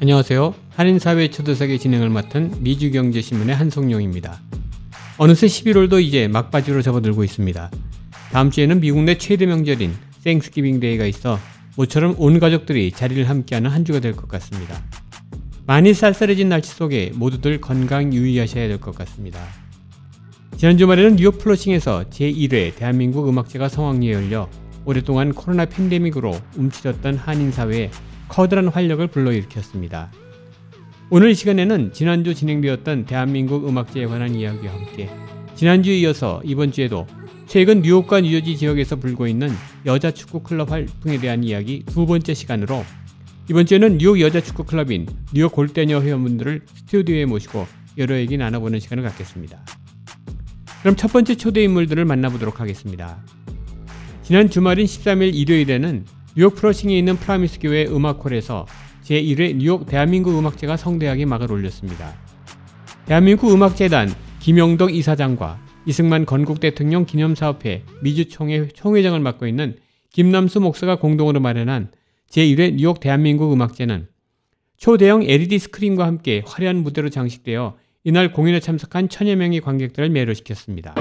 안녕하세요. 한인사회 초대석의 진행을 맡은 미주경제신문의 한성용입니다. 어느새 11월도 이제 막바지로 접어들고 있습니다. 다음 주에는 미국 내 최대 명절인 Thanksgiving Day가 있어 모처럼 온 가족들이 자리를 함께하는 한 주가 될 것 같습니다. 많이 쌀쌀해진 날씨 속에 모두들 건강 유의하셔야 될 것 같습니다. 지난 주말에는 뉴욕 플러싱에서 제1회 대한민국 음악제가 성황리에 열려 오랫동안 코로나 팬데믹으로 움츠렸던 한인 사회에 커다란 활력을 불러일으켰습니다. 오늘 이 시간에는 지난주 진행되었던 대한민국 음악제에 관한 이야기와 함께 지난주에 이어서 이번 주에도 최근 뉴욕과 뉴저지 지역에서 불고 있는 여자 축구 클럽 활동에 대한 이야기 두 번째 시간으로 이번 주에는 뉴욕 여자 축구 클럽인 뉴욕 골대녀 회원분들을 스튜디오에 모시고 여러 얘기 나눠보는 시간을 갖겠습니다. 그럼 첫 번째 초대 인물들을 만나보도록 하겠습니다. 지난 주말인 13일 일요일에는 뉴욕 프러싱에 있는 프라미스 교회 음악홀에서 제1회 뉴욕 대한민국 음악제가 성대하게 막을 올렸습니다. 대한민국 음악재단 김영덕 이사장과 이승만 건국 대통령 기념사업회 미주총회 총회장을 맡고 있는 김남수 목사가 공동으로 마련한 제1회 뉴욕 대한민국 음악제는 초대형 LED 스크린과 함께 화려한 무대로 장식되어 이날 공연에 참석한 천여 명의 관객들을 매료시켰습니다.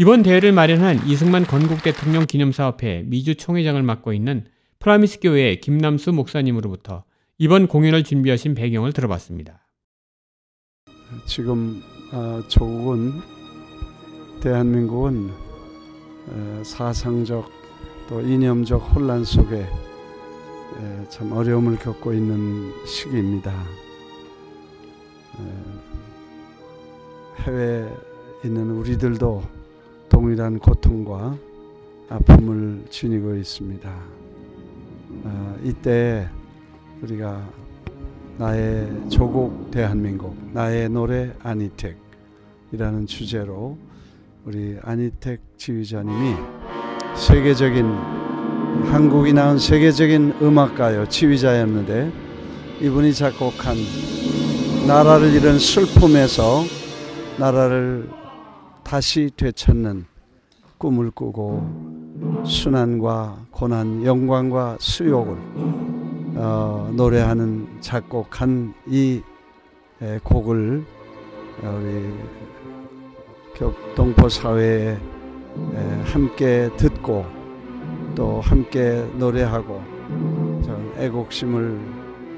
이번 대회를 마련한 이승만 건국 대통령 기념사업회 미주 총회장을 맡고 있는 프라미스 교회 김남수 목사님으로부터 이번 공연을 준비하신 배경을 들어봤습니다. 지금 어, 조국은 대한민국은 어, 사상적 또 이념적 혼란 속에 참 어려움을 겪고 있는 시기입니다. 해외에 있는 우리들도 동일한 고통과 아픔을 지니고 있습니다. 이때 우리가 나의 조국 대한민국, 나의 노래 아니텍이라는 주제로 우리 아니텍 지휘자님이 세계적인 한국이 낳은 세계적인 음악가요 지휘자였는데 이분이 작곡한 나라를 잃은 슬픔에서 나라를 다시 되찾는 꿈을 꾸고 순환과 고난, 영광과 수욕을 어, 노래하는 작곡한 이 에, 곡을 우리 동포 사회에 에, 함께 듣고 또 함께 노래하고 전 애국심을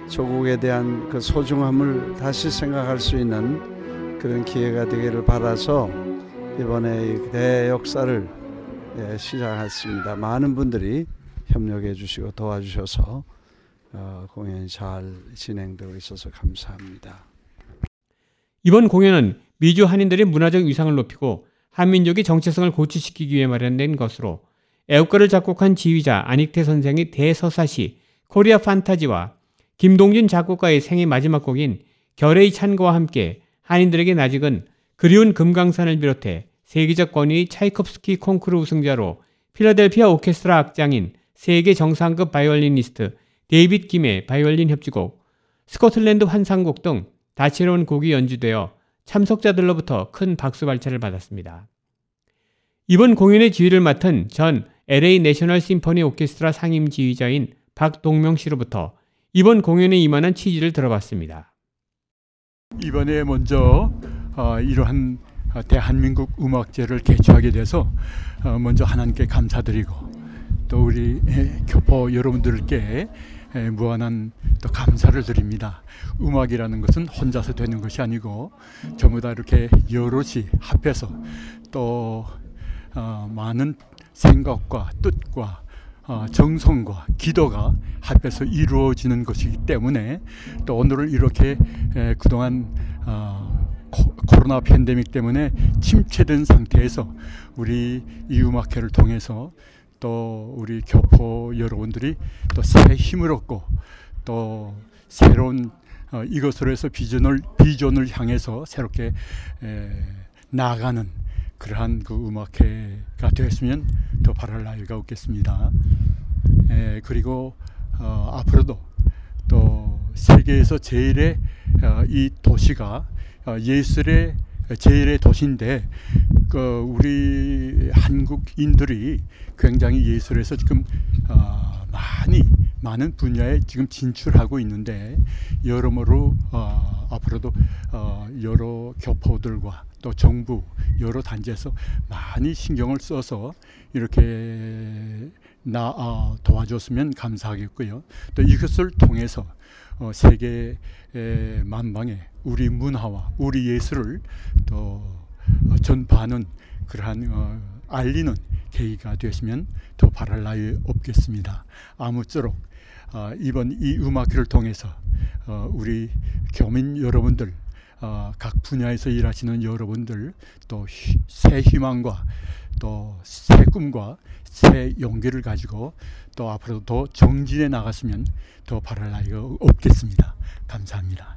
조국에 대한 그 소중함을 다시 생각할 수 있는 그런 기회가 되기를 바라서 이번에 이 대역사를 예, 시작했습니다. 많은 분들이 협력해 주시고 도와주셔서 어, 공연이 잘 진행되고 있어서 감사합니다. 이번 공연은 미주 한인들의 문화적 위상을 높이고 한민족의 정체성을 고취시키기 위해 마련된 것으로 애국가를 작곡한 지휘자 안익태 선생의 대서사시 코리아 판타지와 김동진 작곡가의 생애 마지막 곡인 결의 찬거와 함께 한인들에게 아직은 그리운 금강산을 비롯해 세계적 권위의 차이콥스키 콩쿠르 우승자로 필라델피아 오케스트라 악장인 세계 정상급 바이올리니스트 데이빗 김의 바이올린 협주곡, 스코틀랜드 환상곡 등 다채로운 곡이 연주되어 참석자들로부터 큰 박수갈채를 받았습니다. 이번 공연의 지휘를 맡은 전 LA 내셔널 심포니 오케스트라 상임 지휘자인 박동명 씨로부터 이번 공연에 임하는 취지를 들어봤습니다. 이번에 먼저 어, 이러한 대한민국 음악제를 개최하게 돼서 어, 먼저 하나님께 감사드리고 또 우리 교포 여러분들께 무한한 또 감사를 드립니다. 음악이라는 것은 혼자서 되는 것이 아니고 전부 다 이렇게 여럿이 합해서 또 어, 많은 생각과 뜻과 어, 정성과 기도가 합해서 이루어지는 것이기 때문에 또 오늘을 이렇게 에, 그동안 어, 코, 코로나 팬데믹 때문에 침체된 상태에서 우리 이 음악회를 통해서 또 우리 교포 여러분들이 또 새 힘을 얻고 또 새로운 어, 이것으로 해서 비전을 비전을 향해서 새롭게 에, 나아가는 그러한 그 음악회가 되었으면 더 바랄 나위가 없겠습니다. 에, 그리고 어, 앞으로도 또 세계에서 제일의 어, 이 도시가 어, 예술의 제일의 도시인데 그 우리 한국인들이 굉장히 예술에서 지금 어, 많이 많은 분야에 지금 진출하고 있는데 여러모로 어, 앞으로도 어, 여러 교포들과 또 정부 여러 단지에서 많이 신경을 써서 이렇게 나 어, 도와줬으면 감사하겠고요. 또 이것을 통해서 어, 세계 만방에 우리 문화와 우리 예술을 또 어, 전파하는 그러한 어, 알리는 계기가 되시면 더 바랄 나위 없겠습니다. 아무쪼록 어, 이번 이 음악회를 통해서 어, 우리 교민 여러분들 어, 각 분야에서 일하시는 여러분들 또 새 희망과 또 새 꿈과 새 용기를 가지고 또 앞으로도 더 정진해 나갔으면 더 바랄 나위가 없겠습니다. 감사합니다.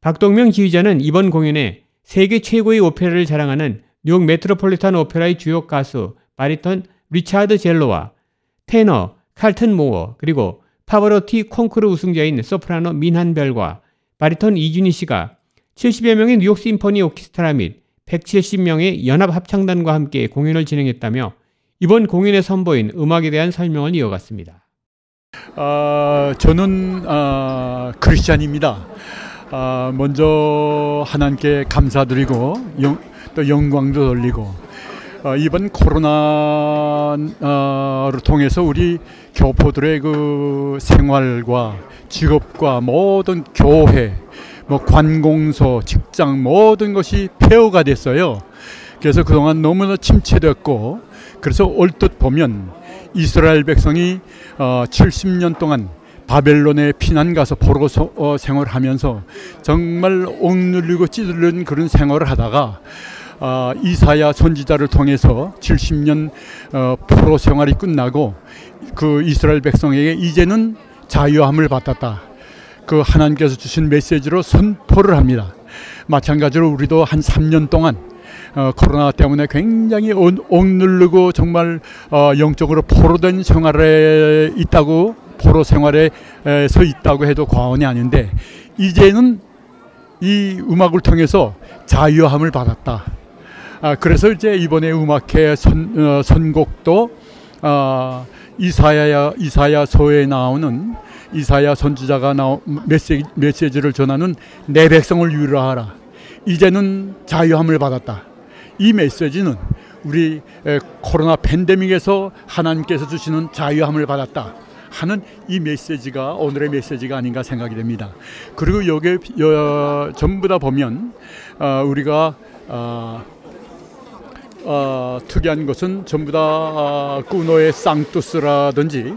박동명 지휘자는 이번 공연에 세계 최고의 오페라를 자랑하는 뉴욕 메트로폴리탄 오페라의 주요 가수 바리톤 리차드 젤로와 테너 칼튼 모어 그리고 파바로티 콩쿠르 우승자인 소프라노 민한별과 바리톤 이준희 씨가 70여 명의 뉴욕 심포니 오케스트라 및 170명의 연합 합창단과 함께 공연을 진행했다며 이번 공연에 선보인 음악에 대한 설명을 이어갔습니다. 어, 저는 어, 크리스찬입니다. 어, 먼저 하나님께 감사드리고 영, 또 영광도 돌리고 어, 이번 코로나를 통해서 우리 교포들의 그 생활과 직업과 모든 교회, 뭐 관공서, 직장 모든 것이 폐허가 됐어요. 그래서 그동안 너무나 침체됐고 그래서 얼뜻 보면 이스라엘 백성이 어, 70년 동안 바벨론에 피난 가서 포로 어, 생활하면서 정말 옥눌리고 찌들는 그런 생활을 하다가 어, 이사야 선지자를 통해서 70년 어, 포로 생활이 끝나고 그 이스라엘 백성에게 이제는 자유함을 받았다. 그 하나님께서 주신 메시지로 선포를 합니다. 마찬가지로 우리도 한 3년 동안 어, 코로나 때문에 굉장히 옥누르고 정말 어, 영적으로 포로된 생활에 있다고 포로 생활에 서 있다고 해도 과언이 아닌데 이제는 이 음악을 통해서 자유함을 받았다. 아, 그래서 이제 이번에 음악회 선, 어, 선곡도 아, 이사야 이사야서에 나오는 이사야 선지자가 나오, 메시지, 메시지를 전하는 내 백성을 위로하라. 이제는 자유함을 받았다. 이 메시지는 우리 에, 코로나 팬데믹에서 하나님께서 주시는 자유함을 받았다. 하는 이 메시지가 오늘의 메시지가 아닌가 생각이 됩니다. 그리고 여기 여, 전부 다 보면 어, 우리가 어, 어, 특이한 것은 전부 다 어, 꾸노의 쌍투스라든지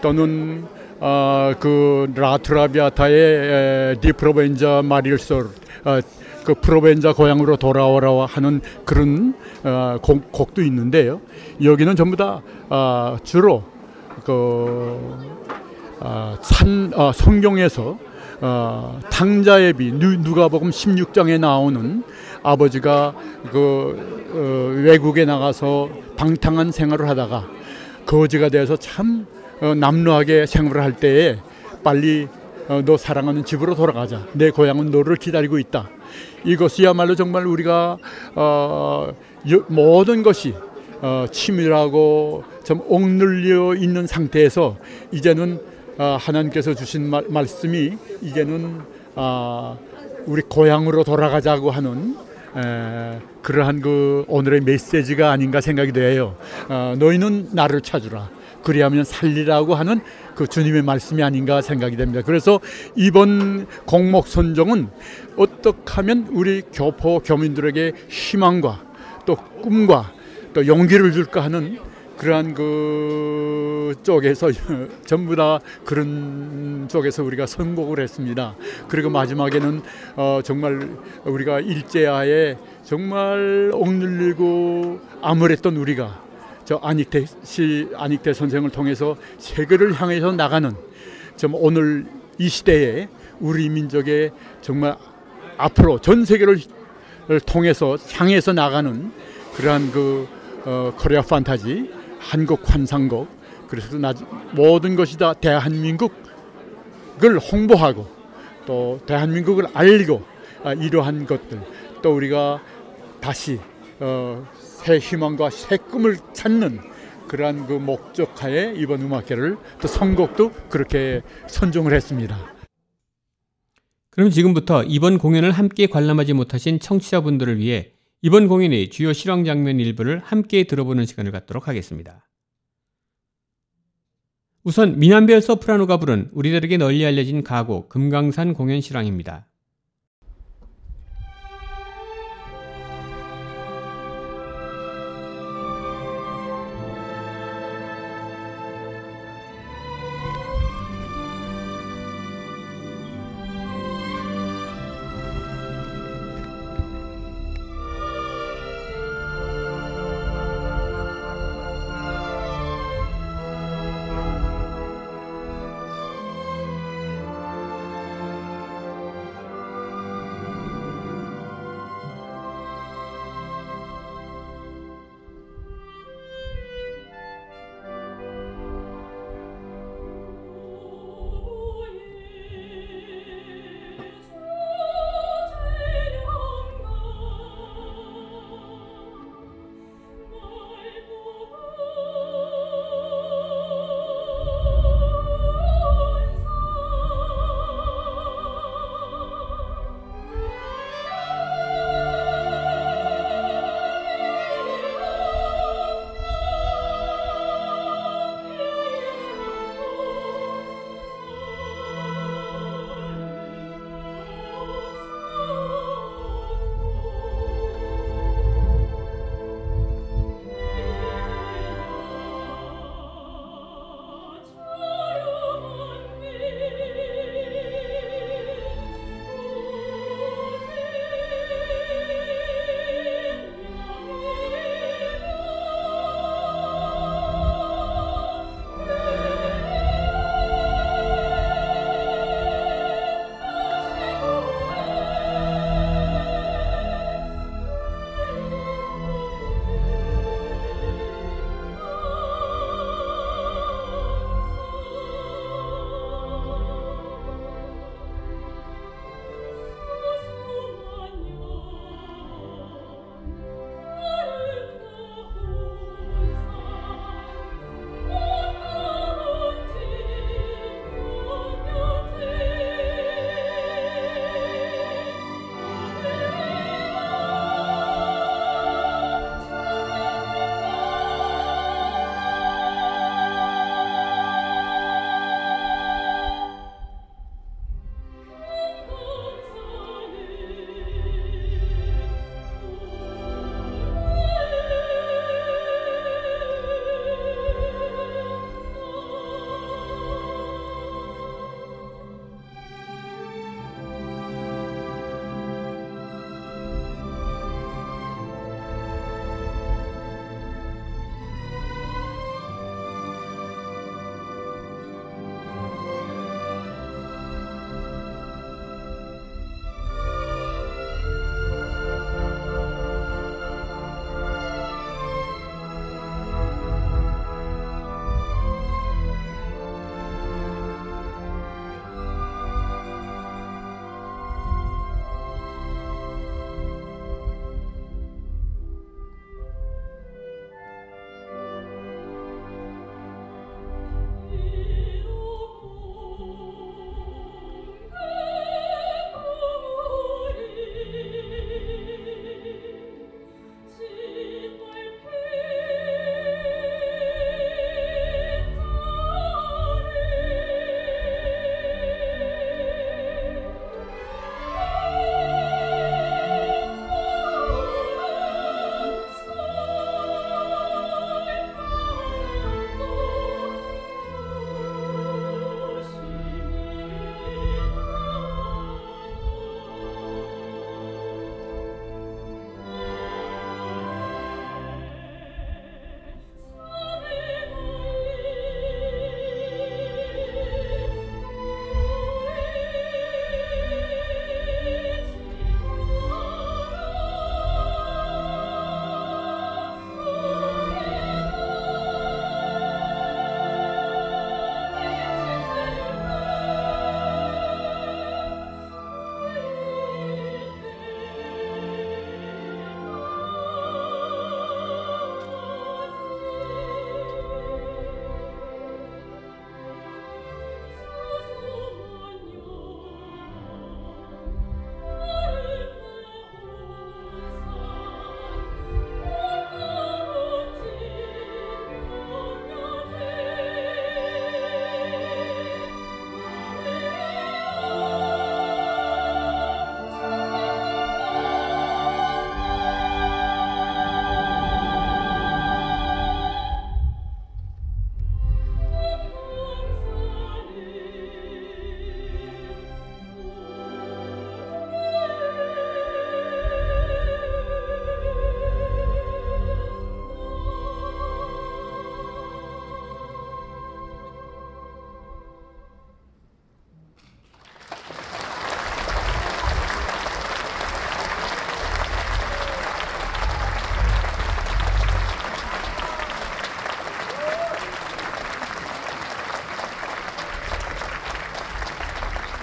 또는 어, 그 라트라비아타의 에, 디프로벤자 마릴솔 어, 그 프로벤자 고향으로 돌아오라 하는 그런 어, 곡, 곡도 있는데요. 여기는 전부 다 어, 주로 그 어, 산 어, 성경에서 어, 당자의 비 누, 누가복음 16장에 나오는 아버지가 그 어, 외국에 나가서 방탕한 생활을 하다가 거지가 돼서 참 어, 남루하게 생활을 할 때에 빨리 어, 너 사랑하는 집으로 돌아가자. 내 고향은 너를 기다리고 있다. 이것이야말로 정말 우리가 어, 여- 모든 것이 어, 치밀하고 좀 억눌려 있는 상태에서 이제는 어, 하나님께서 주신 말, 말씀이 이제는 아, 우리 고향으로 돌아가자고 하는 에, 그러한 그 오늘의 메시지가 아닌가 생각이 돼요. 어, 너희는 나를 찾으라. 그리하면 살리라고 하는 그 주님의 말씀이 아닌가 생각이 됩니다. 그래서 이번 공목 선정은 어떻게 하면 우리 교포 교민들에게 희망과 또 꿈과 또 용기를 줄까 하는 그러한 그 쪽에서 전부 다 그런 쪽에서 우리가 선곡을 했습니다. 그리고 마지막에는 어 정말 우리가 일제하에 정말 억눌리고 암울했던 우리가 저 안익태 씨 안익태 선생을 통해서 세계를 향해서 나가는 좀 오늘 이 시대에 우리 민족의 정말 앞으로 전 세계를 통해서 향해서 나가는 그러한 그 어, 코리아 판타지 한국 환상곡 그래서 나, 모든 것이 다 대한민국을 홍보하고 또 대한민국을 알리고 아, 이러한 것들 또 우리가 다시 어, 새 희망과 새 꿈을 찾는 그러한 그 목적하에 이번 음악회를 또 선곡도 그렇게 선정을 했습니다. 그럼 지금부터 이번 공연을 함께 관람하지 못하신 청취자분들을 위해 이번 공연의 주요 실황 장면 일부를 함께 들어보는 시간을 갖도록 하겠습니다. 우선 미남별 소프라노가 부른 우리들에게 널리 알려진 가곡 금강산 공연 실황입니다.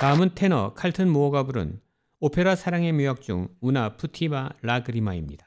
다음은 테너 칼튼 무어가 부른 오페라 사랑의 묘약 중 우나 푸티바 라그리마입니다.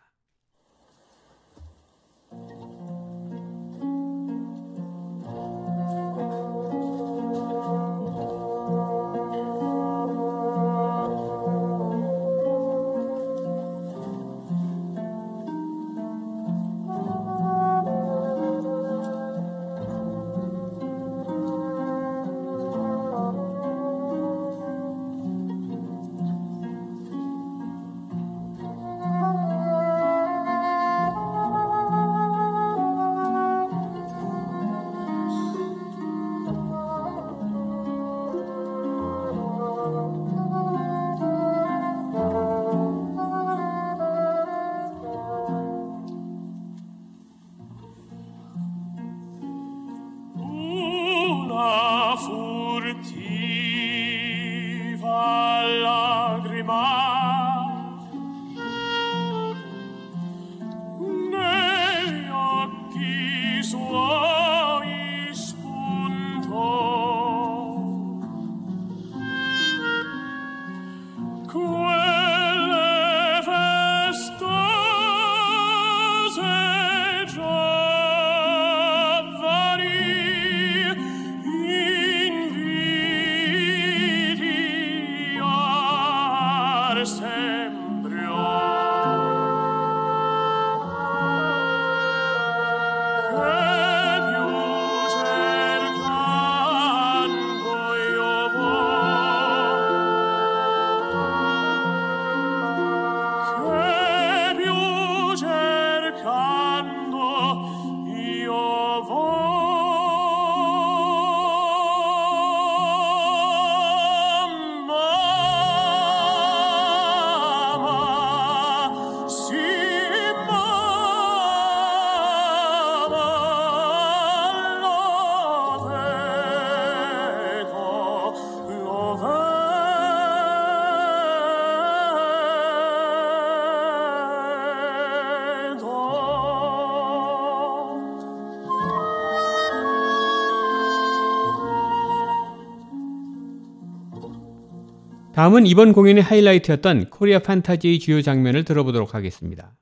다음은 이번 공연의 하이라이트였던 코리아 판타지의 주요 장면을 들어보도록 하겠습니다.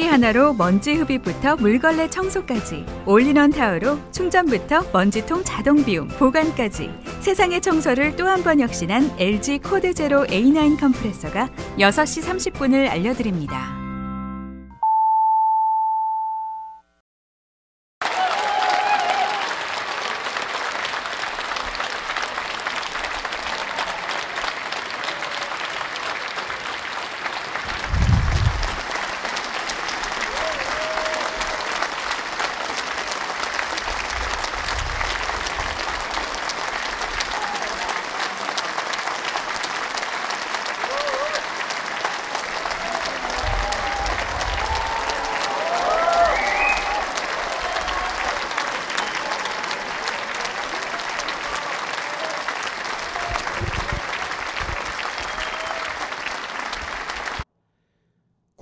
청소기 하나로 먼지 흡입부터 물걸레 청소까지 올인원 타워로 충전부터 먼지통 자동 비움 보관까지 세상의 청소를 또 한 번 혁신한 LG 코드 제로 A9 컴프레서가 6시 30분을 알려드립니다.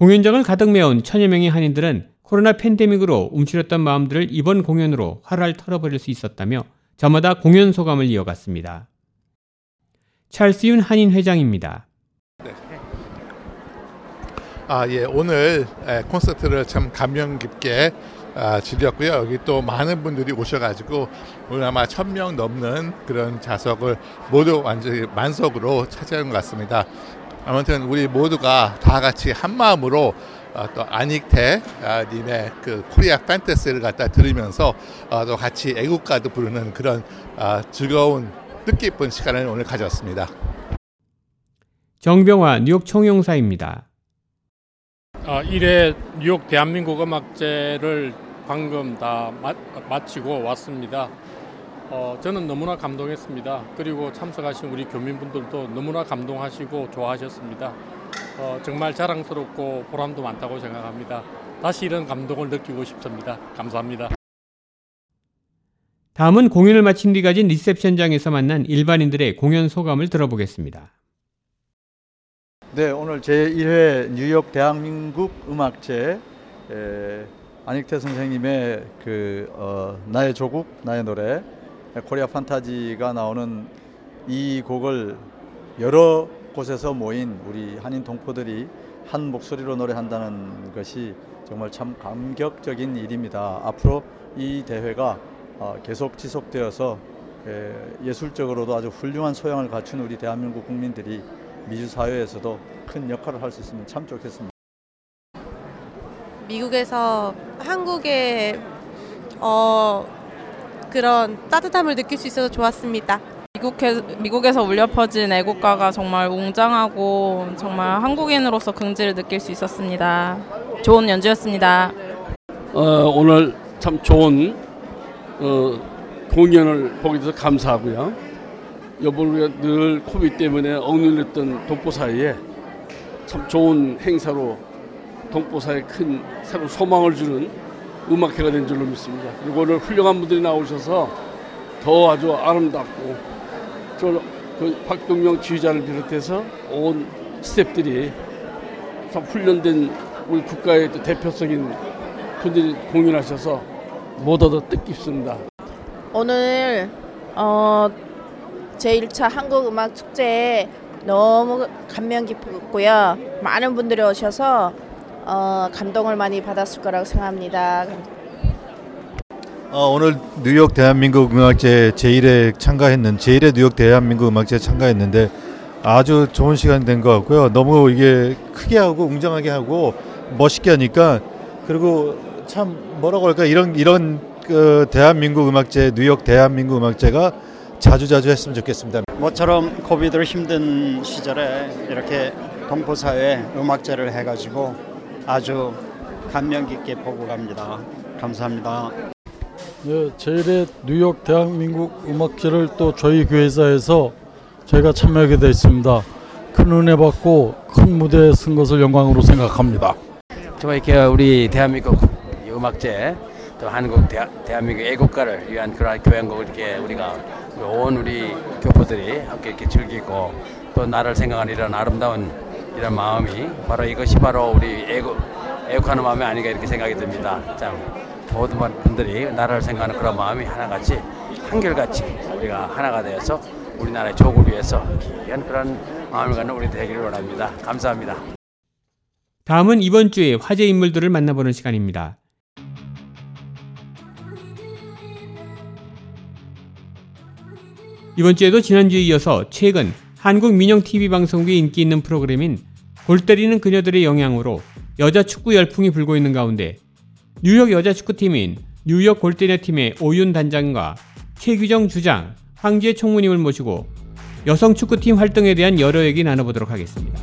공연장을 가득 메운 천여 명의 한인들은 코로나 팬데믹으로 움츠렸던 마음들을 이번 공연으로 활활 털어버릴 수 있었다며 저마다 공연 소감을 이어갔습니다. 찰스윤 한인 회장입니다. 아, 예, 오늘 에, 콘서트를 참 감명 깊게 아, 즐겼고요. 여기 또 많은 분들이 오셔가지고 오늘 아마 천 명 넘는 그런 좌석을 모두 완전히 만석으로 차지한 것 같습니다. 아무튼 우리 모두가 다 같이 한 마음으로 아, 또 안익태 아, 님의 그 코리아 판타스를 갖다 들으면서 아, 또 같이 애국가도 부르는 그런 아, 즐거운 뜻깊은 시간을 오늘 가졌습니다. 정병화 뉴욕 총영사입니다. 아, 1회 뉴욕 대한민국 음악제를 방금 다 마, 마치고 왔습니다. 어, 저는 너무나 감동했습니다. 그리고 참석하신 우리 교민분들도 너무나 감동하시고 좋아하셨습니다. 어, 정말 자랑스럽고 보람도 많다고 생각합니다. 다시 이런 감동을 느끼고 싶습니다. 감사합니다. 다음은 공연을 마친 뒤 가진 리셉션장에서 만난 일반인들의 공연 소감을 들어보겠습니다. 네, 오늘 제1회 뉴욕 대한민국 음악제 에, 안익태 선생님의 그 어, 나의 조국 나의 노래 코리아 판타지가 나오는 이 곡을 여러 곳에서 모인 우리 한인 동포들이 한 목소리로 노래한다는 것이 정말 참 감격적인 일입니다. 앞으로 이 대회가 어, 계속 지속되어서 에, 예술적으로도 아주 훌륭한 소양을 갖춘 우리 대한민국 국민들이 미주 사회에서도 큰 역할을 할 수 있으면 참 좋겠습니다. 미국에서 한국의 어, 그런 따뜻함을 느낄 수 있어서 좋았습니다. 미국에, 미국에서 울려 퍼진 애국가가 정말 웅장하고 정말 한국인으로서 긍지를 느낄 수 있었습니다. 좋은 연주였습니다. 어, 오늘 참 좋은 어, 공연을 보게 돼서 감사하고요. 위해 늘 코비드 때문에 억눌렸던 동포 사이에 참 좋은 행사로 동포 사이에 큰 새로운 소망을 주는 음악회가 된 줄로 믿습니다. 그리고 오늘 훌륭한 분들이 나오셔서 더 아주 아름답고 저그 박동영 지휘자를 비롯해서 온 스태프들이 참 훈련된 우리 국가의 또 대표적인 분들이 공연하셔서 모두 더 뜻깊습니다. 오늘 어, 제1차 한국음악축제에 너무 감명 깊었고요. 많은 분들이 오셔서 어, 감동을 많이 받았을 거라고 생각합니다. 어, 오늘 뉴욕 대한민국 음악제 제1회 참가했는 제1회 뉴욕 대한민국 음악제 참가했는데 아주 좋은 시간 된 것 같고요. 너무 이게 크게 하고 웅장하게 하고 멋있게 하니까 그리고 참 뭐라고 할까 이런 이런 그 대한민국 음악제 뉴욕 대한민국 음악제가 자주 자주 했으면 좋겠습니다. 모처럼 코비드 힘든 시절에 이렇게 동포 사회 음악제를 해가지고 아주 감명 깊게 보고 갑니다. 감사합니다. 네, 제1회 뉴욕 대한민국 음악제를 또 저희 교회사에서 저희가 참여하게 되어 있습니다. 큰 은혜 받고 큰 무대에 쓴 것을 영광으로 생각합니다. 정말 이렇게 우리 대한민국 음악제 또 한국 대하, 대한민국 애국가를 위한 그러한 교향곡을 이렇게 우리가 온 우리 교포들이 함께 이렇게 즐기고 또 나를 생각하는 이런 아름다운 이런 마음이 바로 이것이 바로 우리 애국 애국하는 마음이 아닌가 이렇게 생각이 듭니다. 참 모든 분들이 나라를 생각하는 그런 마음이 하나같이 한결같이 우리가 하나가 되어서 우리나라의 조국을 위해서 귀한 그런 마음을 갖는 우리 되기를 원합니다. 감사합니다. 다음은 이번 주에 화제 인물들을 만나보는 시간입니다. 이번 주에도 지난주에 이어서 최근 한국 민영 TV 방송국의 인기 있는 프로그램인 골 때리는 그녀들의 영향으로 여자 축구 열풍이 불고 있는 가운데 뉴욕 여자 축구팀인 뉴욕 골때리너 팀의 오윤 단장과 최규정 주장, 황지혜 총무님을 모시고 여성 축구팀 활동에 대한 여러 얘기 나눠보도록 하겠습니다.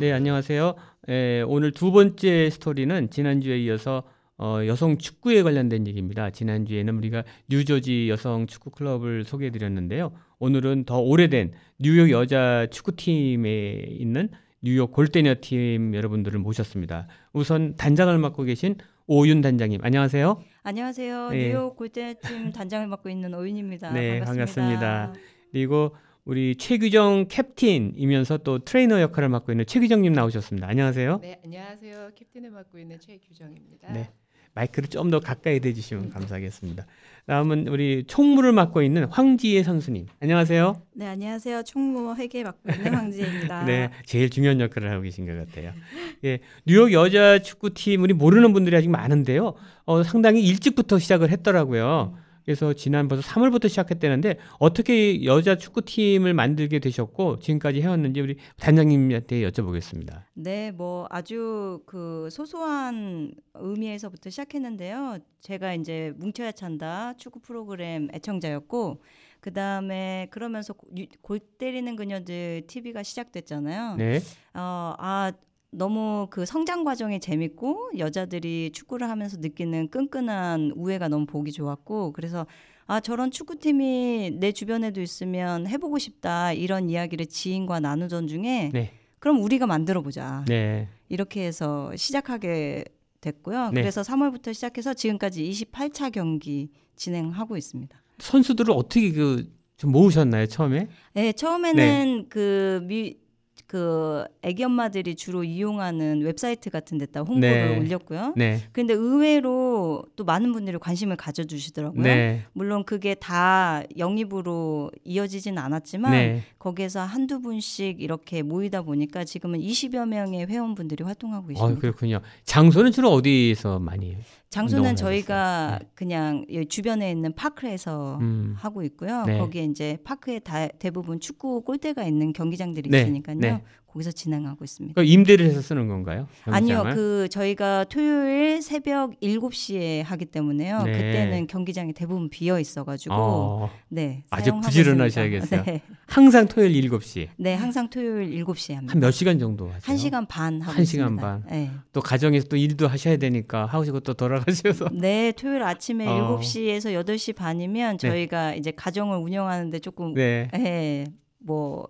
네, 안녕하세요. 에, 오늘 두 번째 스토리는 지난주에 이어서 어, 여성 축구에 관련된 얘기입니다. 지난주에는 우리가 뉴저지 여성 축구 클럽을 소개해 드렸는데요. 오늘은 더 오래된 뉴욕 여자 축구팀에 있는 뉴욕 골때녀 팀 여러분들을 모셨습니다. 우선 단장을 맡고 계신 오윤 단장님, 안녕하세요. 안녕하세요. 네. 뉴욕 골때팀 단장을 맡고 있는 오윤입니다. 네, 반갑습니다. 반갑습니다. 그리고 우리 최규정 캡틴이면서 또 트레이너 역할을 맡고 있는 최규정님 나오셨습니다. 안녕하세요. 네, 안녕하세요. 캡틴을 맡고 있는 최규정입니다. 네. 마이크를 좀 더 가까이 대주시면 감사하겠습니다. 다음은 우리 총무를 맡고 있는 황지혜 선수님. 안녕하세요. 네, 안녕하세요. 총무 회계 맡고 있는 황지혜입니다. 네, 제일 중요한 역할을 하고 계신 것 같아요. 예, 뉴욕 여자 축구팀 우리 모르는 분들이 아직 많은데요. 어, 상당히 일찍부터 시작을 했더라고요. 그래서 지난 벌써 3월부터 시작했다는데 어떻게 여자 축구팀을 만들게 되셨고 지금까지 해왔는지 우리 단장님한테 여쭤보겠습니다. 네, 뭐 아주 그 소소한 의미에서부터 시작했는데요. 제가 이제 뭉쳐야 찬다 축구 프로그램 애청자였고 그 다음에 그러면서 골 때리는 그녀들 TV가 시작됐잖아요. 네. 어, 아 너무 그 성장 과정이 재밌고 여자들이 축구를 하면서 느끼는 끈끈한 우애가 너무 보기 좋았고 그래서 아 저런 축구팀이 내 주변에도 있으면 해보고 싶다 이런 이야기를 지인과 나누던 중에 네. 그럼 우리가 만들어 보자 네. 이렇게 해서 시작하게 됐고요. 네. 그래서 3월부터 시작해서 지금까지 28차 경기 진행하고 있습니다. 선수들을 어떻게 그좀 모으셨나요 처음에? 네, 처음에는 그 미, 그 애기 엄마들이 주로 이용하는 웹사이트 같은 데다 홍보를 네. 올렸고요. 네. 근데 의외로 또 많은 분들이 관심을 가져 주시더라고요. 네. 물론 그게 다 영입으로 이어지진 않았지만 네. 거기에서 한두 분씩 이렇게 모이다 보니까 지금은 20여 명의 회원분들이 활동하고 아, 계십니다. 그렇군요. 장소는 주로 어디서 많이 장소는 저희가 그냥 이 주변에 있는 파크에서 음. 하고 있고요. 네. 거기에 이제 파크에 다, 대부분 축구 골대가 있는 경기장들이 네, 있으니까요. 네. 거기서 진행하고 있습니다. 그 임대를 해서 쓰는 건가요? 아니요, 경기장을? 그 저희가 토요일 새벽 7시에 하기 때문에요. 네. 그때는 경기장이 대부분 비어 있어 가지고 어, 네 아주 부지런하셔야겠어요. 네. 항상 토요일 7시. 네, 항상 토요일 7시에 합니다. 한 몇 시간 정도 하세요? 한 시간 반 하고 한 시간 있습니다. 반. 네. 또 가정에서 또 일도 하셔야 되니까 하시고 또 돌아가셔서. 네, 토요일 아침에 어. 7시에서 8시 반이면 네. 저희가 이제 가정을 운영하는데 조금 네. 예, 뭐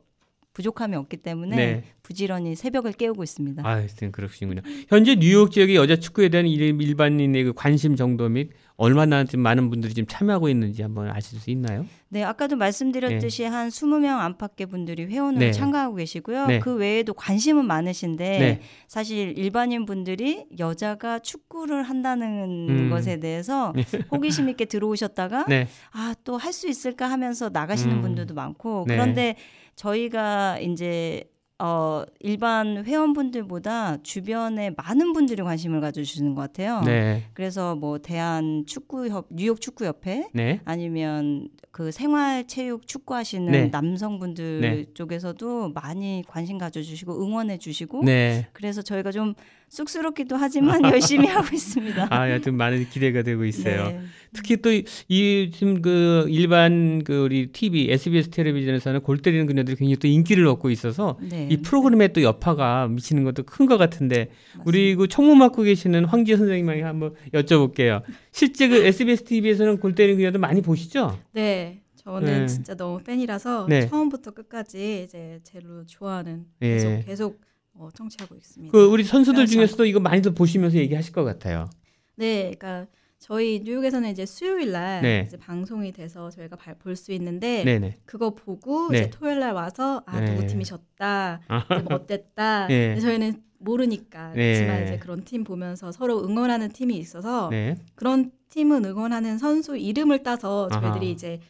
부족함이 없기 때문에 네. 부지런히 새벽을 깨우고 있습니다. 아, 하여튼 그렇군요. 현재 뉴욕 지역의 여자 축구에 대한 일- 일반인의 그 관심 정도 및 얼마나 좀 많은 분들이 지금 참여하고 있는지 한번 아실 수 있나요? 네, 아까도 말씀드렸듯이 한 20명 안팎의 분들이 회원으로 네. 참가하고 계시고요. 네. 그 외에도 관심은 많으신데 네. 사실 일반인 분들이 여자가 축구를 한다는 음. 것에 대해서 네. 호기심 있게 들어오셨다가 네. 아, 또 할 수 있을까 하면서 나가시는 음. 분들도 많고 네. 그런데 저희가 이제 어, 일반 회원분들보다 주변에 많은 분들이 관심을 가져주시는 것 같아요. 네. 그래서 뭐 대한 축구협, 뉴욕 축구협회 네. 아니면 그 생활체육 축구하시는 네. 남성분들 네. 쪽에서도 많이 관심 가져주시고 응원해주시고 네. 그래서 저희가 좀 쑥스럽기도 하지만 열심히 하고 있습니다. 아, 여튼 많은 기대가 되고 있어요. 네. 특히 또 이 지금 그 일반 그 우리 TV, SBS 텔레비전에서는 골 때리는 그녀들이 굉장히 또 인기를 얻고 있어서 네. 이 프로그램에 또 여파가 미치는 것도 큰 것 같은데 우리 그 총무 맡고 계시는 황지혜 선생님에게 한번 여쭤볼게요. 실제 그 SBS TV에서는 골 때리는 그녀들 많이 보시죠? 네, 저는 네. 진짜 너무 팬이라서 네. 처음부터 끝까지 이제 제로 좋아하는 예. 계속 계속 어, 청취하고 있습니다. 그 우리 선수들 중에서도 이거 많이들 보시면서 얘기하실 것 같아요. 네, 그러니까 저희 뉴욕에서는 이제 수요일 날 네. 이제 방송이 돼서 저희가 볼 수 있는데 네네. 그거 보고 네. 이제 토요일 날 와서 아 네. 누구 팀이 졌다, 아. 좀 어땠다. 네. 저희는 모르니까 네. 그렇지만 이제 그런 팀 보면서 서로 응원하는 팀이 있어서 네. 그런 팀은 응원하는 선수 이름을 따서 저희들이 아하. 이제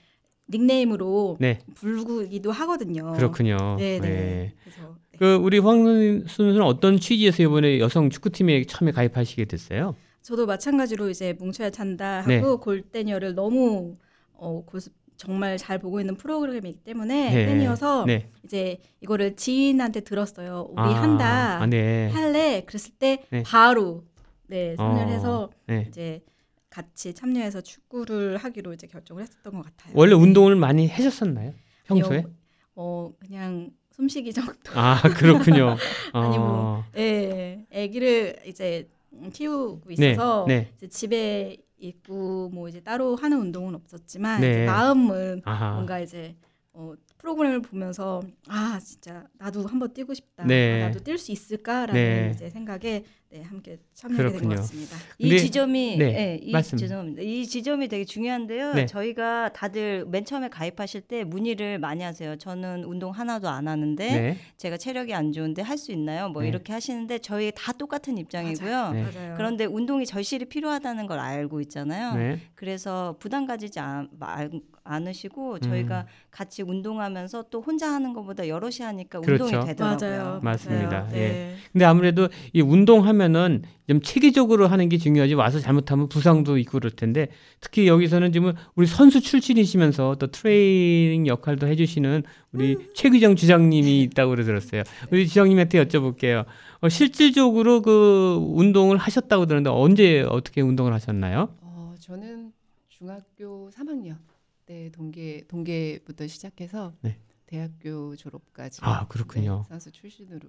닉네임으로 네. 부르기도 하거든요. 그렇군요. 네, 네. 네. 그래서 그 우리 황 선수는 어떤 취지에서 이번에 여성 축구팀에 처음에 가입하시게 됐어요? 저도 마찬가지로 이제 뭉쳐야 찬다 하고 네. 골대녀를 너무 어, 고스, 정말 잘 보고 있는 프로그램이기 때문에 네. 팬이어서 네. 이제 이거를 지인한테 들었어요. 우리 아, 한다 아, 네. 할래 그랬을 때 네. 바로 네 참여를 어, 해서 네. 이제 같이 참여해서 축구를 하기로 이제 결정을 했었던 것 같아요. 원래 운동을 많이 하셨었나요? 평소에? 아니요, 어 그냥 숨쉬기 정도. 아, 그렇군요. 아니 뭐, 어. 예, 아기를 이제 키우고 네, 있어서 네. 이제 집에 있고 뭐 이제 따로 하는 운동은 없었지만 네. 마음은 아하. 뭔가 이제 어, 프로그램을 보면서 아 진짜 나도 한번 뛰고 싶다. 네. 아, 나도 뛸 수 있을까라는 네. 이제 생각에 네, 함께 참여하게 된 그렇군요. 것 같습니다. 이 지점이 네, 네, 이 말씀. 죄송합니다. 이 지점이 되게 중요한데요. 네. 저희가 다들 맨 처음에 가입하실 때 문의를 많이 하세요. 저는 운동 하나도 안 하는데 네. 제가 체력이 안 좋은데 할 수 있나요? 뭐 네. 이렇게 하시는데 저희 다 똑같은 입장이고요. 맞아요. 네. 맞아요. 그런데 운동이 절실히 필요하다는 걸 알고 있잖아요. 네. 그래서 부담 가지지 않, 말- 않으시고 저희가 음. 같이 운동하면서 또 혼자 하는 것보다 여럿이 하니까 그렇죠. 운동이 되더라고요. 맞아요. 맞습니다. 예. 네. 근데 아무래도 이 운동하면 은 좀 체계적으로 하는 게 중요하지 와서 잘못하면 부상도 있고 그럴 텐데 특히 여기서는 지금 우리 선수 출신이시면서 또 트레이닝 역할도 해주시는 우리 최규정 주장님이 있다고 들었어요. 우리 주장님한테 여쭤볼게요. 어, 실질적으로 그 운동을 하셨다고 들었는데 언제 어떻게 운동을 하셨나요? 어, 저는 중학교 3학년 때 동계 동계부터 시작해서 네. 대학교 졸업까지 아, 그렇군요. 네, 선수 출신으로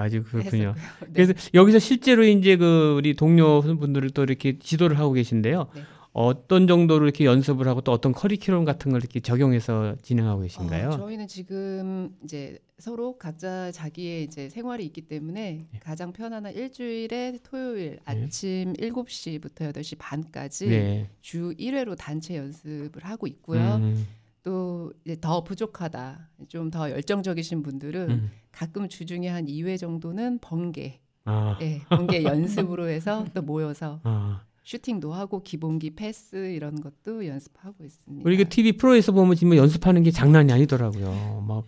아주 그렇군요. 네. 그래서 여기서 실제로 이제 그 우리 동료 분들을 또 이렇게 지도를 하고 계신데요. 네. 어떤 정도로 이렇게 연습을 하고 또 어떤 커리큘럼 같은 걸 이렇게 적용해서 진행하고 계신가요? 어, 저희는 지금 이제 서로 각자 자기의 이제 생활이 있기 때문에 네. 가장 편안한 일주일에 토요일 아침 7시부터 8시 반까지 네. 주 1회로 단체 연습을 하고 있고요. 음, 또 이제 더 부족하다. 좀 더 열정적이신 분들은 음. 가끔 주중에 한 2회 정도는 번개. 아. 예, 번개 연습으로 해서 또 모여서 아. 슈팅도 하고 기본기 패스 이런 것도 연습하고 있습니다. 우리 그 TV 프로에서 보면 지금 연습하는 게 장난이 아니더라고요. 막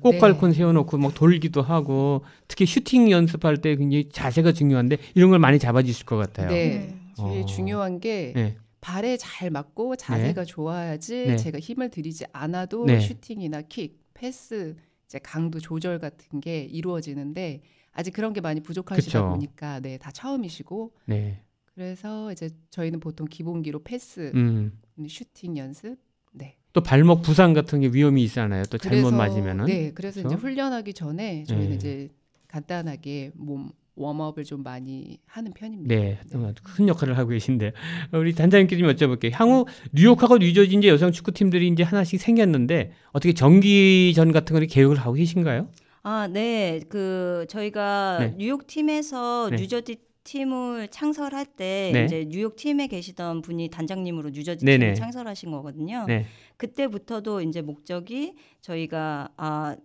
꽃갈콘 네. 세워놓고 막 돌기도 하고 특히 슈팅 연습할 때 굉장히 자세가 중요한데 이런 걸 많이 잡아주실 것 같아요. 네. 제일 어. 중요한 게 네. 발에 잘 맞고 자세가 좋아야지 네. 제가 힘을 들이지 않아도 네. 슈팅이나 킥, 패스, 이제 강도 조절 같은 게 이루어지는데 아직 그런 게 많이 부족하시다 그쵸. 보니까 네, 다 처음이시고 네. 그래서 이제 저희는 보통 기본기로 패스, 음. 슈팅 연습, 네. 또 발목 부상 같은 게 위험이 있잖아요. 또 잘못 그래서- 맞으면은. 네, 그래서 그렇죠? 이제 훈련하기 전에 저희는 네. 이제 간단하게 몸 웜업을 좀 많이 하는 편입니다. 네, 아주 큰 역할을 하고 계신데 우리 단장님께 좀 여쭤볼게요. 향후 뉴욕하고 뉴저지 이제 여성 축구팀들이 이제 하나씩 생겼는데 어떻게 정기전 같은 걸 계획을 하고 계신가요? 아, 네. 그 저희가 네. 뉴욕 팀에서 네. 뉴저지 팀을 창설할 때 네. 이제 뉴욕 팀에 계시던 분이 단장님으로 뉴저지 네네. 팀을 창설하신 거거든요. 네. 그때부터도 이제 목적이 저희가 아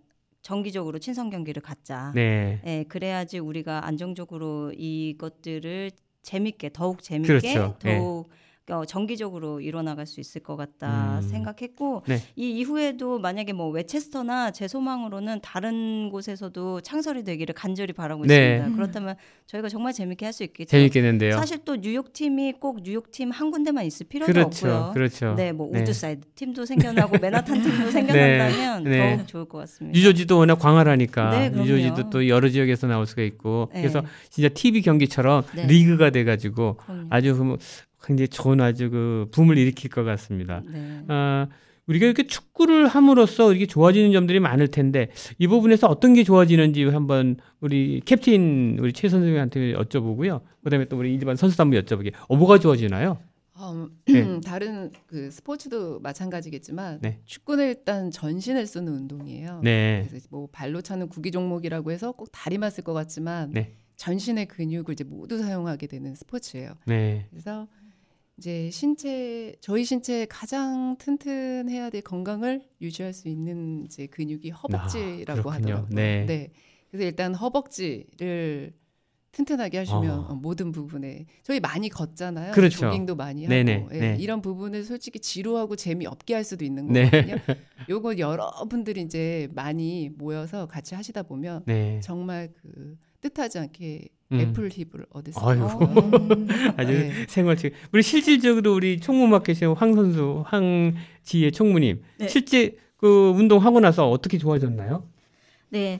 정기적으로 친선 경기를 갖자. 네. 예, 그래야지 우리가 안정적으로 이것들을 재밌게 더욱 재밌게 그렇죠. 네. 더욱 어, 정기적으로 이뤄나갈 수 있을 것 같다 음. 생각했고 네. 이 이후에도 만약에 뭐 웨체스터나 제 소망으로는 다른 곳에서도 창설이 되기를 간절히 바라고 네. 있습니다. 그렇다면 저희가 정말 재밌게 할 수 있겠죠. 재밌겠는데요. 사실 또 뉴욕 팀이 꼭 뉴욕 팀 한 군데만 있을 필요도 그렇죠. 없고요. 그렇죠. 네, 뭐 네. 우드사이드 팀도 생겨나고 맨하탄 팀도 생겨난다면 네. 더욱 좋을 것 같습니다. 뉴저지도 워낙 광활하니까 네. 뉴저지도 또 여러 지역에서 나올 수가 있고 네. 그래서 진짜 TV 경기처럼 네. 리그가 돼가지고 그럼요. 아주 그 굉장히 좋은 아주 그 붐을 일으킬 것 같습니다. 네. 아, 우리가 이렇게 축구를 함으로써 이렇게 좋아지는 점들이 많을 텐데 이 부분에서 어떤 게 좋아지는지 한번 우리 캡틴 우리 최 선생님한테 여쭤보고요. 그다음에 또 우리 일반 선수도 한번 여쭤보게. 어 뭐가 좋아지나요? 음, 네. 다른 그 스포츠도 마찬가지겠지만 네. 축구는 일단 전신을 쓰는 운동이에요. 네. 그래서 뭐 발로 차는 구기 종목이라고 해서 꼭 다리만 쓸 것 같지만 네. 전신의 근육을 이제 모두 사용하게 되는 스포츠예요. 네. 그래서 이제 신체 저희 신체 가장 튼튼해야 될 건강을 유지할 수 있는 이제 근육이 허벅지라고 아. 하더라고요. 네. 그래서 일단 허벅지를 튼튼하게 하시면 어. 어, 모든 부분에 저희 많이 걷잖아요. 그렇죠. 조깅도 많이 하고 네네, 예, 네. 이런 부분을 솔직히 지루하고 재미없게 할 수도 있는 네. 거거든요. 요거 여러분들이 이제 많이 모여서 같이 하시다 보면 네. 정말 그 뜻하지 않게 음. 애플 힙을 아유, 있어요. 아주 네. 생활치. 우리 실질적으로 우리 계신 황 선수, 황지혜 총무님, 네. 실제 그 운동하고 나서 어떻게 좋아졌나요? 네.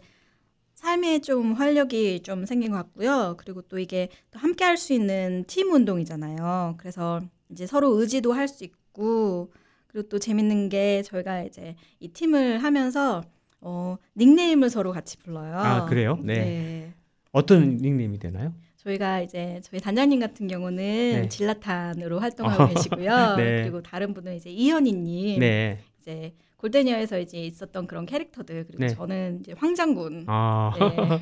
삶에 좀 활력이 좀 생긴 것 같고요. 그리고 또 이게 또 함께 할 수 있는 팀 운동이잖아요. 그래서 이제 서로 의지도 할 수 있고 그리고 또 재밌는 게 저희가 이제 이 팀을 하면서 어, 닉네임을 서로 같이 불러요. 아 그래요? 네. 어떤 닉네임이 되나요? 저희가 이제 저희 단장님 같은 경우는 네. 질라탄으로 활동하고 계시고요. 네. 그리고 다른 분은 이제 이현희님, 네. 이제 골데니어에서 이제 있었던 그런 캐릭터들 그리고 네. 저는 이제 황장군 아.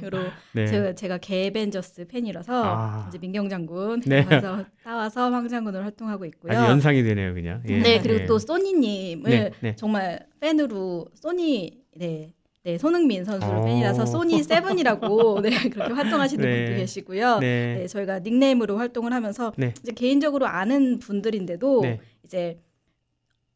네,로 네. 제가 제가 개벤저스 팬이라서 아. 이제 민경 장군 네. 그래서 따와서 황장군으로 활동하고 있고요. 연상이 되네요, 그냥. 예. 네 그리고 네. 또 소니님을 네, 네. 정말 팬으로 소니 네. 네, 손흥민 선수를 오. 팬이라서 소니 세븐이라고 네, 그렇게 활동하시는 네. 분도 계시고요. 네. 네. 저희가 닉네임으로 활동을 하면서 네. 이제 개인적으로 아는 분들인데도 네. 이제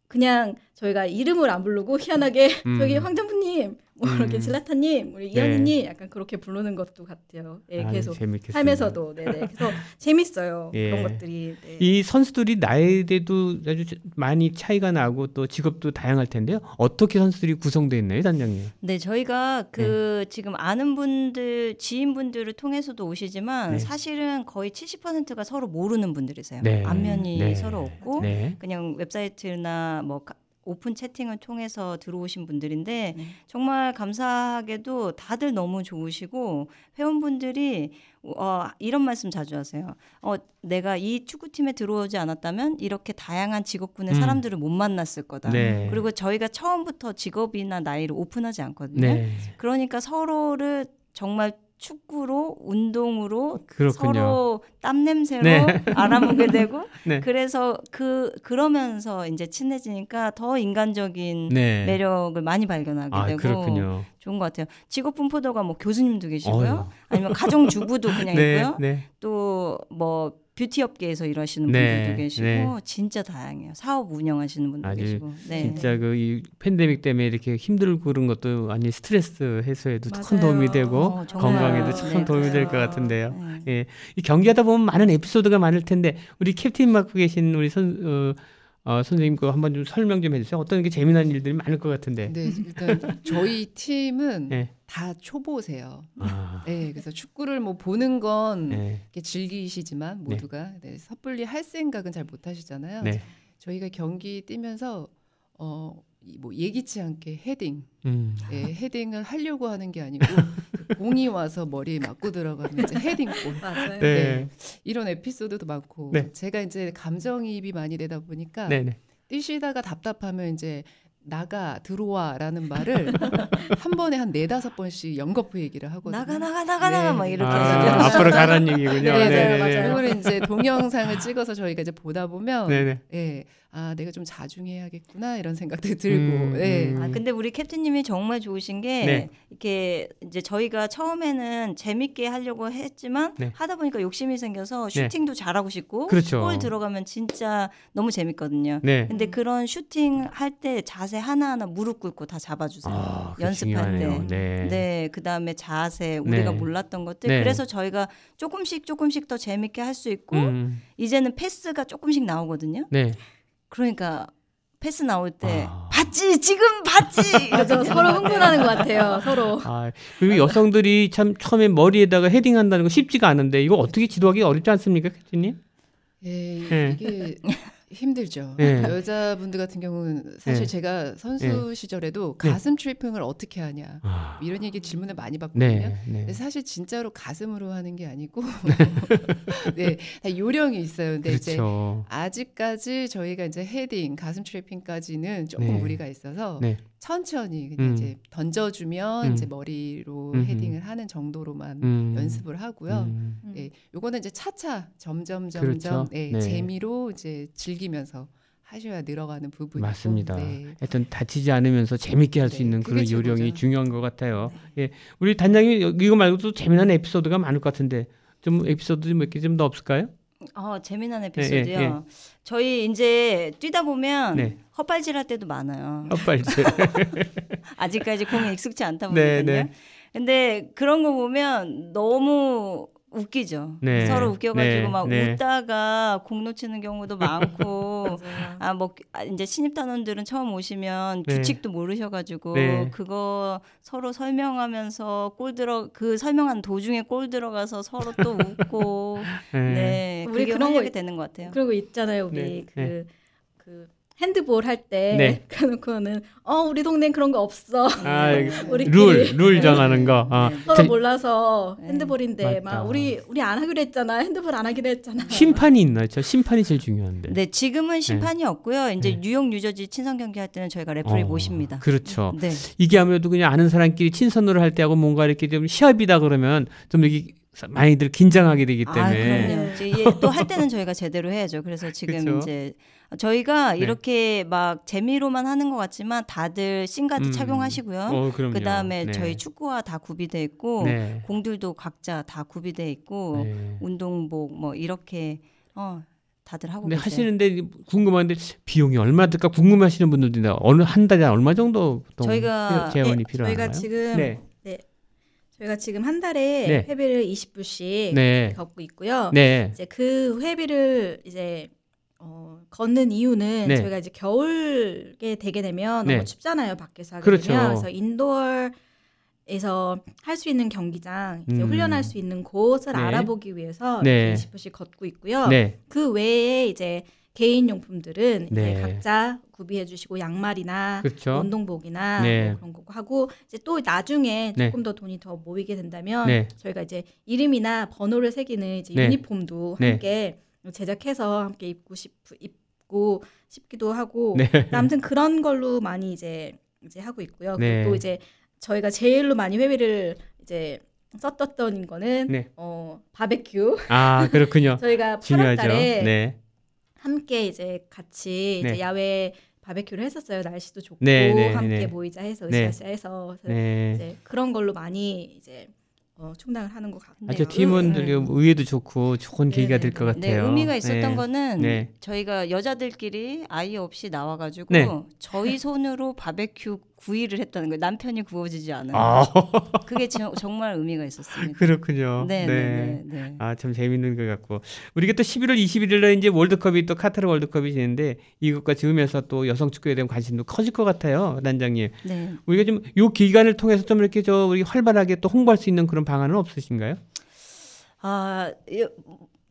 그냥 저희가 이름을 안 부르고 희한하게 음. 저기 황정부님, 뭐 이렇게 음. 질라타님, 우리 네. 이현희님 약간 그렇게 부르는 것도 같아요. 예, 아유, 계속 재밌겠습니다. 삶에서도 네네. 그래서 재밌어요 예. 그런 것들이. 네. 이 선수들이 나이대도 아주 많이 차이가 나고 또 직업도 다양할 텐데요. 어떻게 선수들이 구성되어 있나요, 단장님? 네, 저희가 그 지금 아는 분들, 지인분들을 통해서도 오시지만 네. 사실은 거의 70%가 서로 모르는 분들이세요. 네. 안면이 네. 서로 없고 네. 그냥 웹사이트나 뭐 가- 오픈 채팅을 통해서 들어오신 분들인데 네. 정말 감사하게도 다들 너무 좋으시고 회원분들이 어, 이런 말씀 자주 하세요. 어, 내가 이 축구팀에 들어오지 않았다면 이렇게 다양한 직업군의 음. 사람들을 못 만났을 거다. 네. 그리고 저희가 처음부터 직업이나 나이를 오픈하지 않거든요. 네. 그러니까 서로를 정말 축구로 운동으로 그렇군요. 서로 땀 냄새로 네. 알아보게 되고 네. 그래서 그 그러면서 이제 친해지니까 더 인간적인 네. 매력을 많이 발견하게 아, 되고 그렇군요. 좋은 것 같아요. 직업 분포도가 뭐 교수님도 계시고요. 어휴. 아니면 가정 주부도 그냥 네, 있고요. 네. 또뭐 뷰티 업계에서 일하시는 네, 분들도 계시고 네. 진짜 다양해요. 사업 운영하시는 분도 계시고. 네. 진짜 그 이 팬데믹 때문에 이렇게 힘들고 그런 것도 아니 스트레스 해소에도 큰 맞아요. 도움이 되고 어. 건강에도 참 네, 도움이 될것 맞아요. 같은데요. 예, 이 경기하다 보면 많은 에피소드가 많을 텐데 우리 캡틴 맡고 계신 우리 선 어, 어, 선생님 그 한번 좀 설명 좀 해주세요. 어떤 게 재미난 일들이 많을 것 같은데. 네, 일단 저희 팀은 네. 다 초보세요. 아. 네, 그래서 축구를 뭐 보는 건 네. 이렇게 즐기시지만 모두가 네, 섣불리 할 생각은 잘 못하시잖아요. 네. 저희가 경기 뛰면서 어, 이- 뭐 예기치 않게 헤딩, 음. 예, 헤딩을 하려고 하는 게 아니고 그 공이 와서 머리에 맞고 들어가는 이제 헤딩골. 맞아요. 네. 이런 에피소드도 많고 네. 제가 이제 감정이입이 많이 되다 보니까 네네. 뛰시다가 답답하면 이제 나가 들어와라는 말을 한 번에 한 네다섯 번씩 연거푸 얘기를 하거든요. 나가 나가 나가 나가 막 이렇게 아, 해서 앞으로 가라는 얘기군요. 네, 네네네. 맞아요. 그걸 이제 동영상을 찍어서 저희가 이제 보다 보면 네네. 예. 아, 내가 좀 자중해야겠구나 이런 생각도 들고. 음, 예. 아, 근데 우리 캡틴님이 정말 좋으신 게 네. 이렇게 이제 저희가 처음에는 재밌게 하려고 했지만 네. 하다 보니까 욕심이 생겨서 네. 슈팅도 잘하고 싶고 그렇죠. 골 들어가면 진짜 너무 재밌거든요. 네. 근데 그런 슈팅 할 때 자세 하나 하나 무릎 꿇고 다 잡아주세요. 아, 연습할 때. 중요하네요. 네. 그다음에 자세 우리가 네. 몰랐던 것들. 네. 그래서 저희가 조금씩 조금씩 더 재밌게 할 수 있고 음. 이제는 패스가 조금씩 나오거든요. 네. 그러니까 패스 나올 때 아. 봤지 지금 봤지 맞아 서로 흥분하는 것 같아요 서로. 아, 그리고 여성들이 참 처음에 머리에다가 헤딩한다는 거 쉽지가 않은데 이거 어떻게 지도하기 어렵지 않습니까, 캡틴님? 예, 네. 이게 힘들죠. 네. 여자분들 같은 경우는 사실 네. 제가 선수 네. 시절에도 네. 가슴 트래핑을 어떻게 하냐 아. 이런 얘기 질문을 많이 받거든요. 네, 네. 근데 사실 진짜로 가슴으로 하는 게 아니고 네, 다 요령이 있어요. 근데 이제 그렇죠. 아직까지 저희가 이제 헤딩, 가슴 트래핑까지는 조금 네. 무리가 있어서 네. 천천히 그냥 음. 이제 던져주면 음. 이제 머리로 음흠. 헤딩을 하는 정도로만 음. 연습을 하고요. 음. 네, 요거는 이제 차차 점점 점점 그렇죠. 네, 네. 재미로 이제 즐기면서 하셔야 늘어가는 부분이고 맞습니다. 네. 하여튼 다치지 않으면서 재밌게 할수 네, 있는 그런 요령이 최고죠. 중요한 것 같아요. 예, 우리 단장님 여- 이거 말고도 재미난 에피소드가 많을 것 같은데 좀 에피소드 좀몇개 좀 더 없을까요? 어, 재미난 예, 에피소드요. 예. 저희 이제 뛰다 보면 네. 헛발질할 때도 많아요. 헛발질. 아직까지 공에 익숙치 않다 네, 보니까요. 네. 근데 그런 거 보면 너무 웃기죠. 네, 서로 웃겨가지고 네, 막 네. 웃다가 공 놓치는 경우도 많고, 아, 뭐, 아, 이제 신입단원들은 처음 오시면 네. 규칙도 모르셔가지고, 네. 그거 서로 설명하면서 골 들어, 그 설명한 도중에 골 들어가서 서로 또 웃고, 네. 네. 우리 그게 그런 거 되는 것 같아요. 그리고 있잖아요 우리 네, 그, 네. 그 핸드볼 할때 네. 그래놓고는 어 우리 동네는 그런 거 없어. 아, 우리끼리 룰, 룰 정하는 거. 아, 서로 자, 몰라서 핸드볼인데 맞다. 막 우리 우리 안 하기로 했잖아. 핸드볼 안 하기로 했잖아. 심판이 있나요? 저 심판이 제일 중요한데. 네, 지금은 심판이 없고요. 이제 네. 뉴욕, 뉴저지 친선 경기 할 때는 저희가 referee 어, 모십니다. 그렇죠. 네. 이게 아무래도 그냥 아는 사람끼리 친선으로 할 때하고 뭔가 이렇게 좀 시합이다 그러면 좀 이게 많이들 긴장하게 되기 아, 때문에. 그럼요. 이제 또할 때는 저희가 제대로 해야죠. 그래서 지금 그쵸? 이제 저희가 네. 이렇게 막 재미로만 하는 것 같지만 다들 shin guard 음. 착용하시고요. 어, 그럼요. 그다음에 네. 저희 축구화 다 구비돼 있고 네. 공들도 각자 다 구비돼 있고 네. 운동복 뭐 이렇게 어 다들 하고 근데 계세요. 하시는데 궁금한데 비용이 얼마 들까 궁금하시는 분들도 있는데 어느 한 달에 얼마 정도 저희가- 재원이 네, 필요한가요? 저희가 지금 네. 네. 저희가 지금 한 달에 네. 회비를 20불씩 네. 걷고 있고요. 네. 이제 그 회비를 이제 어, 걷는 이유는 네. 저희가 이제 겨울에 되게 되면 네. 너무 춥잖아요 밖에서 하게 그렇죠. 되면 그래서 인도어에서 할 수 있는 경기장 이제 음. 훈련할 수 있는 곳을 네. 알아보기 위해서 네. 20분씩 걷고 있고요. 네. 그 외에 이제 개인 용품들은 네. 이제 각자 구비해 주시고 양말이나 그렇죠. 운동복이나 네. 뭐 그런 거 하고 이제 또 나중에 네. 조금 더 돈이 더 모이게 된다면 네. 저희가 이제 이름이나 번호를 새기는 이제 네. 유니폼도 네. 함께 제작해서 함께 입고 싶 입고 싶기도 하고 네. 아무튼 그런 걸로 많이 이제 이제 하고 있고요. 네. 그리고 또 이제 저희가 제일로 많이 회비를 이제 썼던 거는 네. 어 바베큐. 아 그렇군요. 저희가 중요하죠. 8월달에 네. 함께 이제 같이 네. 이제 야외 바베큐를 했었어요. 날씨도 좋고 네, 네, 함께 네. 모이자 해서 네. 으쌰으쌰 해서 그래서 네. 이제 그런 걸로 많이 이제 어, 충당을 하는 것 같네요. 아주 팀원들 네. 의외도 좋고 좋은 계기가 될것 네, 같아요. 의미가 있었던 네. 거는 네. 저희가 여자들끼리 아이 없이 나와가지고 네. 저희 손으로 바베큐 구이를 했다는 거예요. 남편이 구워주지 않아요. 아. 그게 저- 정말 의미가 있었습니다. 그렇군요. 네, 네, 네, 네. 아, 참 재밌는 것 같고. 우리가 또 11월 21일에 이제 월드컵이 또 카타르 월드컵이 지는데 이것과 지으면서 또 여성 축구에 대한 관심도 커질 것 같아요, 단장님. 네. 우리가 좀 요 기간을 통해서 좀 이렇게 저 우리 활발하게 또 홍보할 수 있는 그런 방안은 없으신가요? 아, 이-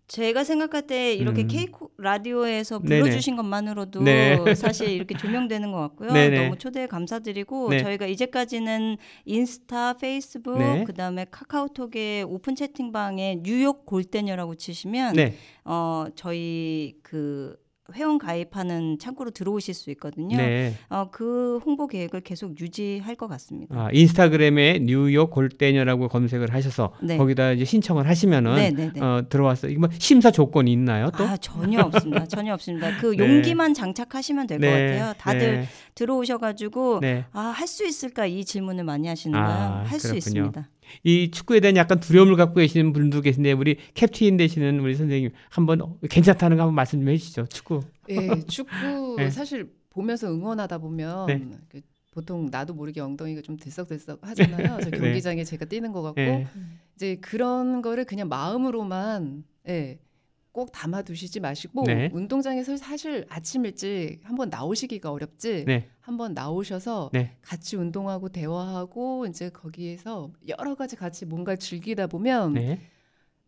제가 생각할 때 이렇게 음. K 라디오에서 네네. 불러주신 것만으로도 네. 사실 이렇게 조명되는 것 같고요. 네네. 너무 초대해 감사드리고 네. 저희가 이제까지는 인스타, 페이스북, 네. 그다음에 카카오톡의 오픈 채팅방에 뉴욕 골대녀라고 치시면 네. 어 저희 그 회원 가입하는 창구로 들어오실 수 있거든요. 네. 어, 그 홍보 계획을 계속 유지할 것 같습니다. 아, 인스타그램에 뉴욕 골대녀라고 검색을 하셔서 네. 거기다 이제 신청을 하시면은 네, 네, 네. 어, 들어와서 이거 뭐 심사 조건이 있나요? 또? 아 전혀 없습니다. 전혀 없습니다. 그 네. 용기만 장착하시면 될것 네, 같아요. 다들 네. 들어오셔가지고 네. 아할 수 있을까 이 질문을 많이 하시는 아, 거예요. 할수 그렇군요. 있습니다. 이 축구에 대한 약간 두려움을 갖고 계시는 분도 계신데 우리 캡틴 되시는 우리 선생님 한번 괜찮다는 거 한번 말씀 좀 해주시죠. 축구. 예, 축구 네. 사실 보면서 응원하다 보면 네. 그 보통 나도 모르게 엉덩이가 좀 들썩들썩 하잖아요. 저 네. 경기장에 제가 뛰는 것 같고 네. 이제 그런 거를 그냥 마음으로만 예, 꼭 담아두시지 마시고 네. 운동장에서 사실 아침 일찍 한번 나오시기가 어렵지 네. 한번 나오셔서 네. 같이 운동하고 대화하고 이제 거기에서 여러 가지 같이 뭔가를 즐기다 보면 네.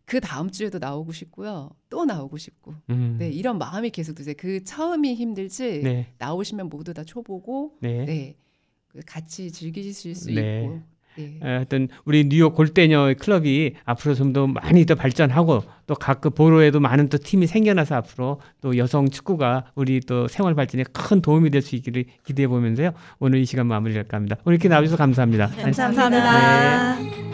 그 다음 주에도 나오고 싶고요. 또 나오고 싶고. 음. 네, 이런 마음이 계속 드세요. 그 처음이 힘들지 네. 나오시면 모두 다 초보고 네. 네. 그 같이 즐기실 수 네. 있고 네. 에, 하여튼 우리 뉴욕 골대녀 클럽이 앞으로 좀 더 많이 더 발전하고 또각그 보로에도 많은 또 팀이 생겨나서 앞으로 또 여성 축구가 우리 또 생활 발전에 큰 도움이 될 수 있기를 기대해 보면서요. 오늘 이 시간 마무리할까 합니다. 오늘 이렇게 나와주셔서 감사합니다. 네. 감사합니다. 네,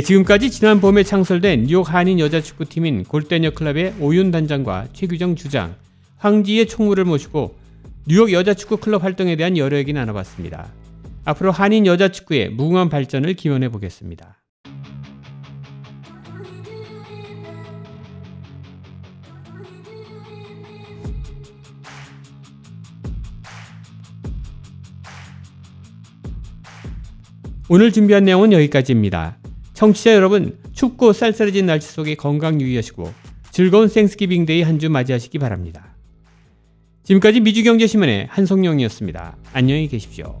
지금까지 지난 봄에 창설된 뉴욕 한인 여자 축구팀인 골대녀 클럽의 오윤 단장과 최규정 주장, 황지의 총무를 모시고 뉴욕 여자 축구 클럽 활동에 대한 여러 얘기 나눠봤습니다. 앞으로 한인 여자 축구의 무궁한 발전을 기원해 보겠습니다. 오늘 준비한 내용은 여기까지입니다. 청취자 여러분, 춥고 쌀쌀해진 날씨 속에 건강 유의하시고 즐거운 Thanksgiving Day 한 주 맞이하시기 바랍니다. 지금까지 미주경제신문의 한성영이었습니다. 안녕히 계십시오.